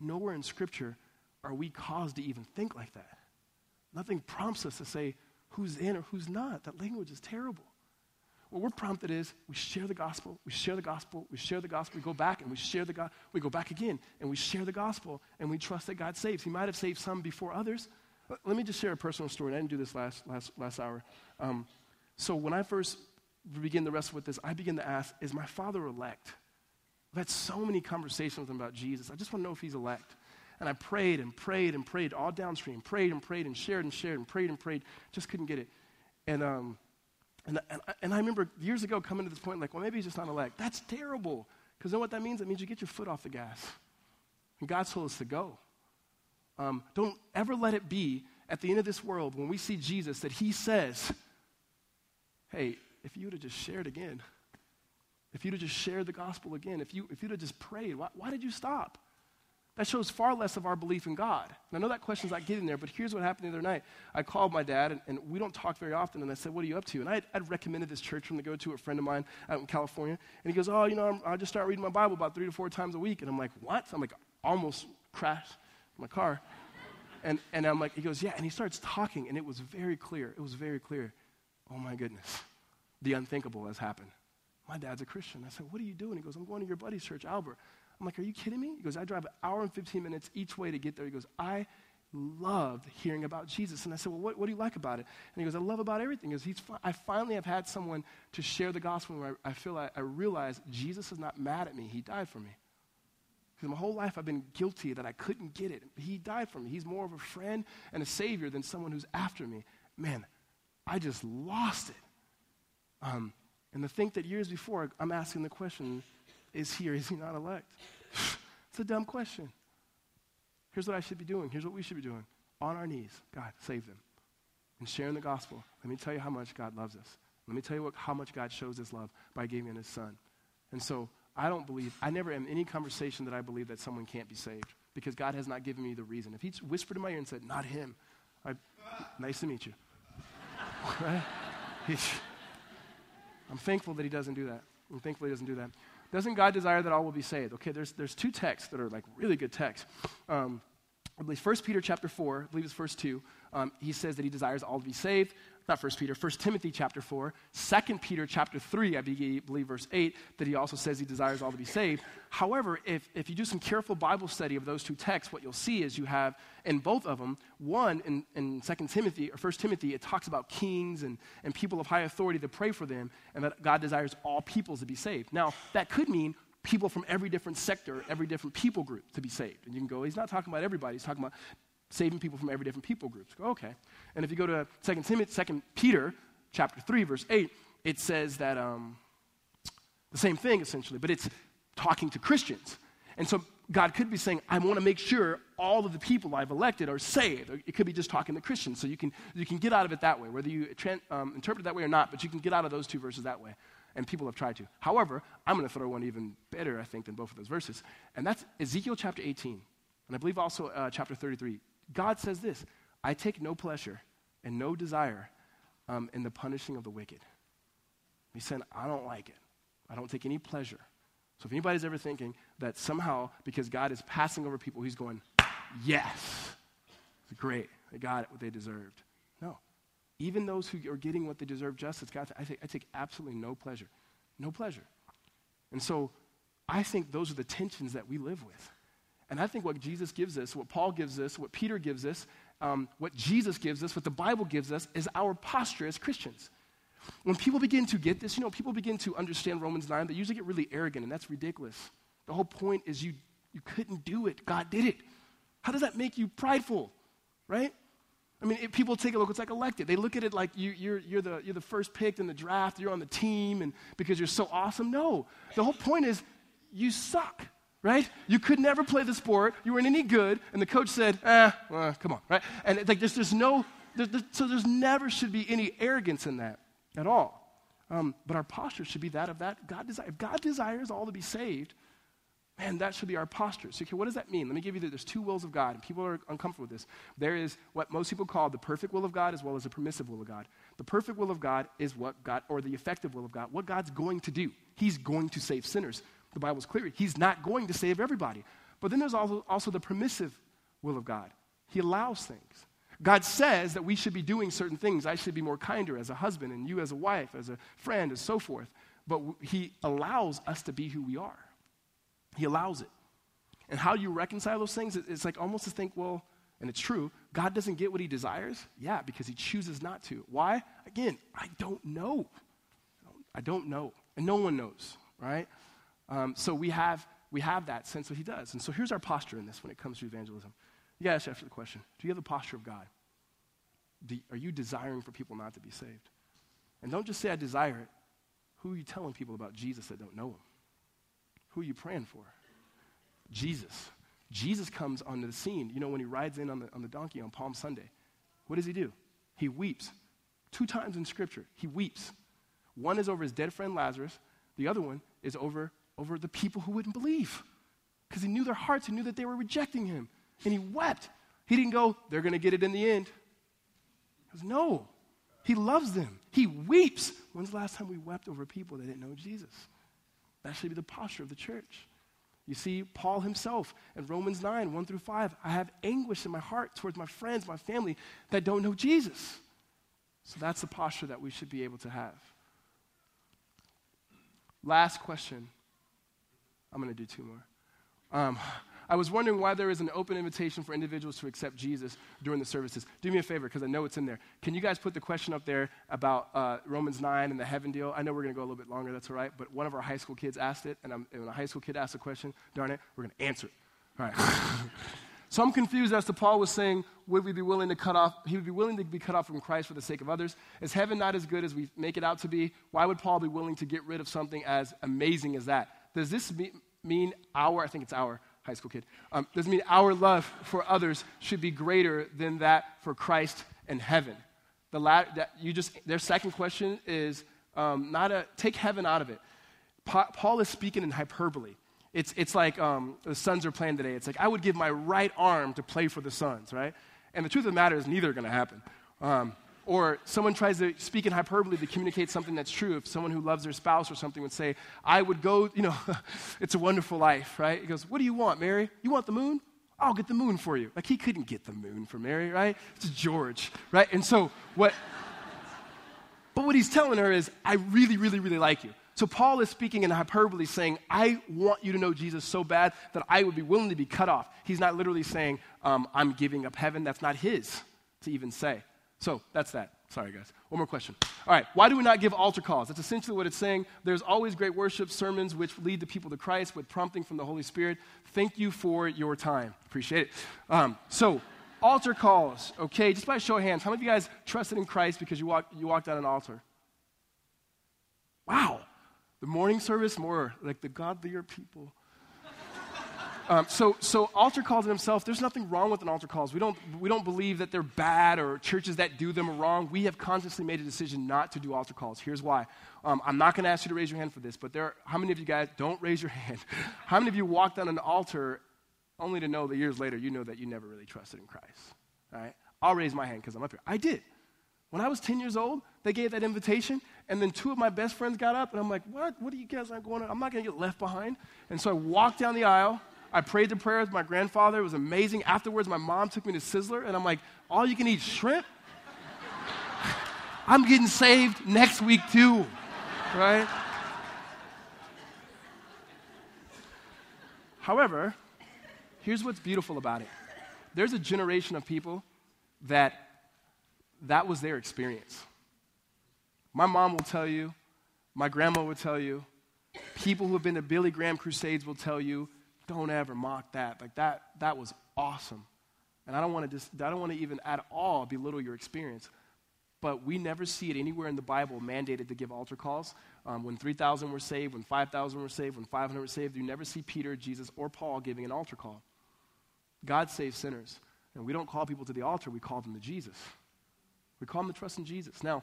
nowhere in Scripture are we caused to even think like that. Nothing prompts us to say who's in or who's not. That language is terrible. What we're prompted is we share the gospel, we share the gospel, we share the gospel, we go back and we share the gospel, we go back again and we share the gospel and we trust that God saves. He might have saved some before others. Let me just share a personal story. I didn't do this last, last, last hour. Um, so when I first begin the rest with this, I begin to ask, is my father elect? I've had so many conversations with him about Jesus. I just want to know if he's elect. And I prayed and prayed and prayed all downstream, prayed and prayed and shared and shared and prayed and prayed, just couldn't get it. And, um, and, and, and I remember years ago coming to this point, like, well, maybe he's just not elect. That's terrible. Because you know what that means? It means you get your foot off the gas. And God told us to go. Um, don't ever let it be at the end of this world when we see Jesus that he says, hey, if you would have just shared again, if you'd have just shared the gospel again, if, you, if you'd have just prayed, why, why did you stop? That shows far less of our belief in God. And I know that question's not getting there, but here's what happened the other night. I called my dad, and, and we don't talk very often, and I said, What are you up to? And I, I'd recommended this church from to go to, a friend of mine out in California. And he goes, Oh, you know, I'm, I just start reading my Bible about three to four times a week. And I'm like, What? I'm like, almost crashed my car. And, and I'm like, He goes, Yeah. And he starts talking, and it was very clear. It was very clear. Oh, my goodness the unthinkable has happened. My dad's a Christian. I said, What are you doing? He goes, I'm going to your buddy's church, Albert. I'm like, Are you kidding me? He goes, I drive an hour and 15 minutes each way to get there. He goes, I loved hearing about Jesus. And I said, Well, what, what do you like about it? And he goes, I love about everything. He goes, He's I finally have had someone to share the gospel where I, I feel like I realize Jesus is not mad at me. He died for me. Because my whole life I've been guilty that I couldn't get it. He died for me. He's more of a friend and a savior than someone who's after me. Man, I just lost it. Um, and to think that years before, I'm asking the question, is he or is he not elect? it's a dumb question. Here's what I should be doing. Here's what we should be doing. On our knees, God, save them. And sharing the gospel. Let me tell you how much God loves us. Let me tell you what, how much God shows his love by giving his son. And so I don't believe, I never am in any conversation that I believe that someone can't be saved because God has not given me the reason. If he whispered in my ear and said, not him, I, nice to meet you. right? I'm thankful that he doesn't do that. I'm thankful he doesn't do that. Doesn't God desire that all will be saved? Okay, there's, there's two texts that are like really good texts. Um, I believe 1 Peter chapter 4, I believe it's verse 2, um, he says that he desires all to be saved not 1 Peter, 1 Timothy chapter 4, 2 Peter chapter 3, I believe verse 8, that he also says he desires all to be saved. However, if, if you do some careful Bible study of those two texts, what you'll see is you have in both of them, one in, in 2 Timothy or 1 Timothy, it talks about kings and, and people of high authority to pray for them, and that God desires all peoples to be saved. Now, that could mean people from every different sector, every different people group to be saved. And you can go, he's not talking about everybody, he's talking about saving people from every different people groups. Go, okay. And if you go to 2 Timothy, 2 Peter chapter 3, verse 8, it says that um, the same thing essentially, but it's talking to Christians. And so God could be saying, I want to make sure all of the people I've elected are saved. Or it could be just talking to Christians. So you can, you can get out of it that way, whether you um, interpret it that way or not, but you can get out of those two verses that way. And people have tried to. However, I'm going to throw one even better, I think, than both of those verses. And that's Ezekiel chapter 18. And I believe also uh, chapter 33. God says this I take no pleasure and no desire um, in the punishing of the wicked. He said, I don't like it. I don't take any pleasure. So if anybody's ever thinking that somehow because God is passing over people, he's going, yes, it's great. They got what they deserved. Even those who are getting what they deserve justice, God, I, I take absolutely no pleasure. No pleasure. And so I think those are the tensions that we live with. And I think what Jesus gives us, what Paul gives us, what Peter gives us, um, what Jesus gives us, what the Bible gives us, is our posture as Christians. When people begin to get this, you know, people begin to understand Romans 9, they usually get really arrogant, and that's ridiculous. The whole point is you, you couldn't do it, God did it. How does that make you prideful, right? I mean, people take a look, it's like elected. They look at it like you, you're, you're, the, you're the first picked in the draft, you're on the team, and because you're so awesome. No, the whole point is you suck, right? You could never play the sport, you weren't any good, and the coach said, eh, well, come on, right? And it's like there's, there's no, so there's never should be any arrogance in that at all. Um, but our posture should be that of that God desire. If God desires all to be saved, man, that should be our posture. So, okay, what does that mean? Let me give you that there's two wills of God, and people are uncomfortable with this. There is what most people call the perfect will of God as well as the permissive will of God. The perfect will of God is what God, or the effective will of God, what God's going to do. He's going to save sinners. The Bible's clear. He's not going to save everybody. But then there's also, also the permissive will of God. He allows things. God says that we should be doing certain things. I should be more kinder as a husband, and you as a wife, as a friend, and so forth. But He allows us to be who we are. He allows it. And how you reconcile those things, it's like almost to think, well, and it's true, God doesn't get what He desires? Yeah, because He chooses not to. Why? Again, I don't know. I don't know. And no one knows, right? Um, so we have, we have that sense that He does. And so here's our posture in this when it comes to evangelism. You got to ask the question Do you have the posture of God? Do, are you desiring for people not to be saved? And don't just say, I desire it. Who are you telling people about Jesus that don't know him? Who are you praying for? Jesus. Jesus comes onto the scene. You know, when he rides in on the, on the donkey on Palm Sunday, what does he do? He weeps. Two times in Scripture, he weeps. One is over his dead friend Lazarus, the other one is over, over the people who wouldn't believe. Because he knew their hearts, he knew that they were rejecting him. And he wept. He didn't go, they're going to get it in the end. He goes, no. He loves them. He weeps. When's the last time we wept over people that didn't know Jesus? That should be the posture of the church. You see, Paul himself in Romans 9, 1 through 5, I have anguish in my heart towards my friends, my family that don't know Jesus. So that's the posture that we should be able to have. Last question. I'm going to do two more. Um, I was wondering why there is an open invitation for individuals to accept Jesus during the services. Do me a favor, because I know it's in there. Can you guys put the question up there about uh, Romans 9 and the heaven deal? I know we're going to go a little bit longer, that's all right, but one of our high school kids asked it, and, I'm, and when a high school kid asks a question, darn it, we're going to answer it. All right. so I'm confused as to Paul was saying, would we be willing to cut off, he would be willing to be cut off from Christ for the sake of others. Is heaven not as good as we make it out to be? Why would Paul be willing to get rid of something as amazing as that? Does this mean our, I think it's our, high school kid, um, doesn't mean our love for others should be greater than that for Christ and heaven. The la- that you just, their second question is um, not a, take heaven out of it. Pa- Paul is speaking in hyperbole. It's, it's like um, the Suns are playing today. It's like, I would give my right arm to play for the Suns, right? And the truth of the matter is, neither are going to happen. Um, or someone tries to speak in hyperbole to communicate something that's true. If someone who loves their spouse or something would say, I would go, you know, it's a wonderful life, right? He goes, What do you want, Mary? You want the moon? I'll get the moon for you. Like he couldn't get the moon for Mary, right? It's George, right? And so what, but what he's telling her is, I really, really, really like you. So Paul is speaking in hyperbole, saying, I want you to know Jesus so bad that I would be willing to be cut off. He's not literally saying, um, I'm giving up heaven. That's not his to even say. So that's that. Sorry, guys. One more question. All right. Why do we not give altar calls? That's essentially what it's saying. There's always great worship sermons which lead the people to Christ with prompting from the Holy Spirit. Thank you for your time. Appreciate it. Um, so, altar calls, okay? Just by show of hands, how many of you guys trusted in Christ because you walked, you walked down an altar? Wow. The morning service, more like the godlier people. Um, so, so altar calls in themselves, there's nothing wrong with an altar calls. We don't, we don't believe that they're bad or churches that do them are wrong. We have consciously made a decision not to do altar calls. Here's why. Um, I'm not going to ask you to raise your hand for this, but there, are, how many of you guys don't raise your hand? how many of you walked on an altar only to know that years later you know that you never really trusted in Christ? All right? I'll raise my hand because I'm up here. I did. When I was 10 years old, they gave that invitation, and then two of my best friends got up, and I'm like, what? What are you guys not going on? I'm not going to get left behind. And so I walked down the aisle I prayed the prayer with my grandfather. It was amazing. Afterwards, my mom took me to Sizzler, and I'm like, all you can eat shrimp? I'm getting saved next week, too, right? However, here's what's beautiful about it there's a generation of people that that was their experience. My mom will tell you, my grandma will tell you, people who have been to Billy Graham crusades will tell you, don't ever mock that. Like that, that was awesome. And I don't want to just, I don't want to even at all belittle your experience. But we never see it anywhere in the Bible mandated to give altar calls. Um, when 3,000 were saved, when 5,000 were saved, when 500 were saved, you never see Peter, Jesus, or Paul giving an altar call. God saves sinners. And we don't call people to the altar, we call them to Jesus. We call them to trust in Jesus. Now,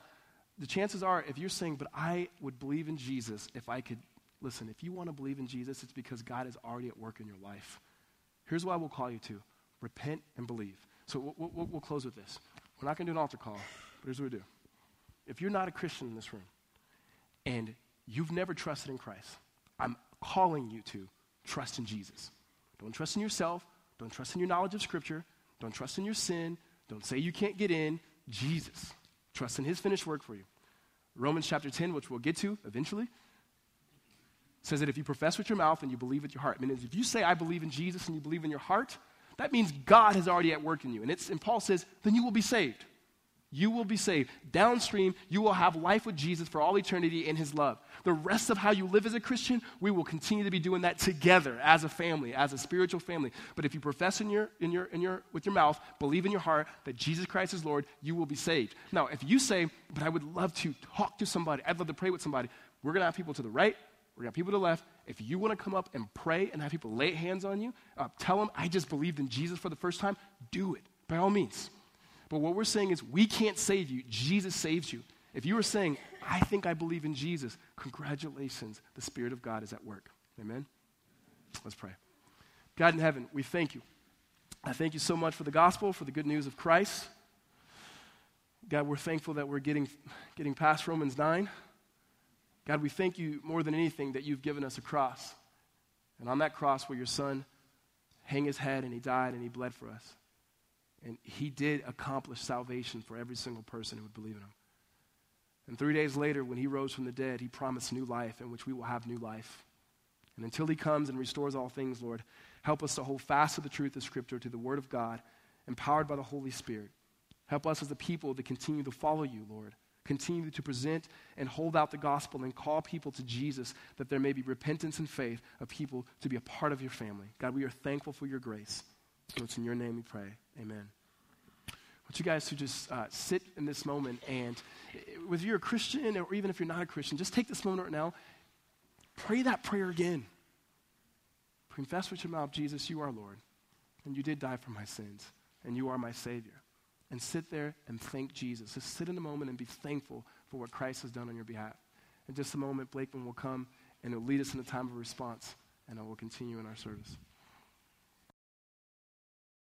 the chances are, if you're saying, but I would believe in Jesus if I could Listen, if you want to believe in Jesus, it's because God is already at work in your life. Here's why we'll call you to repent and believe. So we'll, we'll, we'll close with this. We're not going to do an altar call, but here's what we do. If you're not a Christian in this room and you've never trusted in Christ, I'm calling you to trust in Jesus. Don't trust in yourself. Don't trust in your knowledge of Scripture. Don't trust in your sin. Don't say you can't get in. Jesus. Trust in His finished work for you. Romans chapter 10, which we'll get to eventually, says that if you profess with your mouth and you believe with your heart, I mean, if you say, I believe in Jesus and you believe in your heart, that means God has already at work in you. And, it's, and Paul says, then you will be saved. You will be saved. Downstream, you will have life with Jesus for all eternity in his love. The rest of how you live as a Christian, we will continue to be doing that together as a family, as a spiritual family. But if you profess in your, in your, in your, with your mouth, believe in your heart that Jesus Christ is Lord, you will be saved. Now, if you say, but I would love to talk to somebody, I'd love to pray with somebody, we're going to have people to the right we got people to the left. If you want to come up and pray and have people lay hands on you, uh, tell them, I just believed in Jesus for the first time, do it by all means. But what we're saying is, we can't save you. Jesus saves you. If you are saying, I think I believe in Jesus, congratulations. The Spirit of God is at work. Amen? Let's pray. God in heaven, we thank you. I thank you so much for the gospel, for the good news of Christ. God, we're thankful that we're getting, getting past Romans 9. God, we thank you more than anything that you've given us a cross. And on that cross where your son hang his head and he died and he bled for us. And he did accomplish salvation for every single person who would believe in him. And three days later, when he rose from the dead, he promised new life in which we will have new life. And until he comes and restores all things, Lord, help us to hold fast to the truth of Scripture, to the Word of God, empowered by the Holy Spirit. Help us as a people to continue to follow you, Lord continue to present and hold out the gospel and call people to Jesus that there may be repentance and faith of people to be a part of your family. God, we are thankful for your grace. So it's in your name we pray. Amen. I want you guys to just uh, sit in this moment and whether you're a Christian or even if you're not a Christian, just take this moment right now. Pray that prayer again. Confess with your mouth, Jesus, you are Lord, and you did die for my sins, and you are my Savior and sit there and thank Jesus. Just sit in the moment and be thankful for what Christ has done on your behalf. In just a moment, Blakeman will come and he'll lead us in a time of response, and I will continue in our service.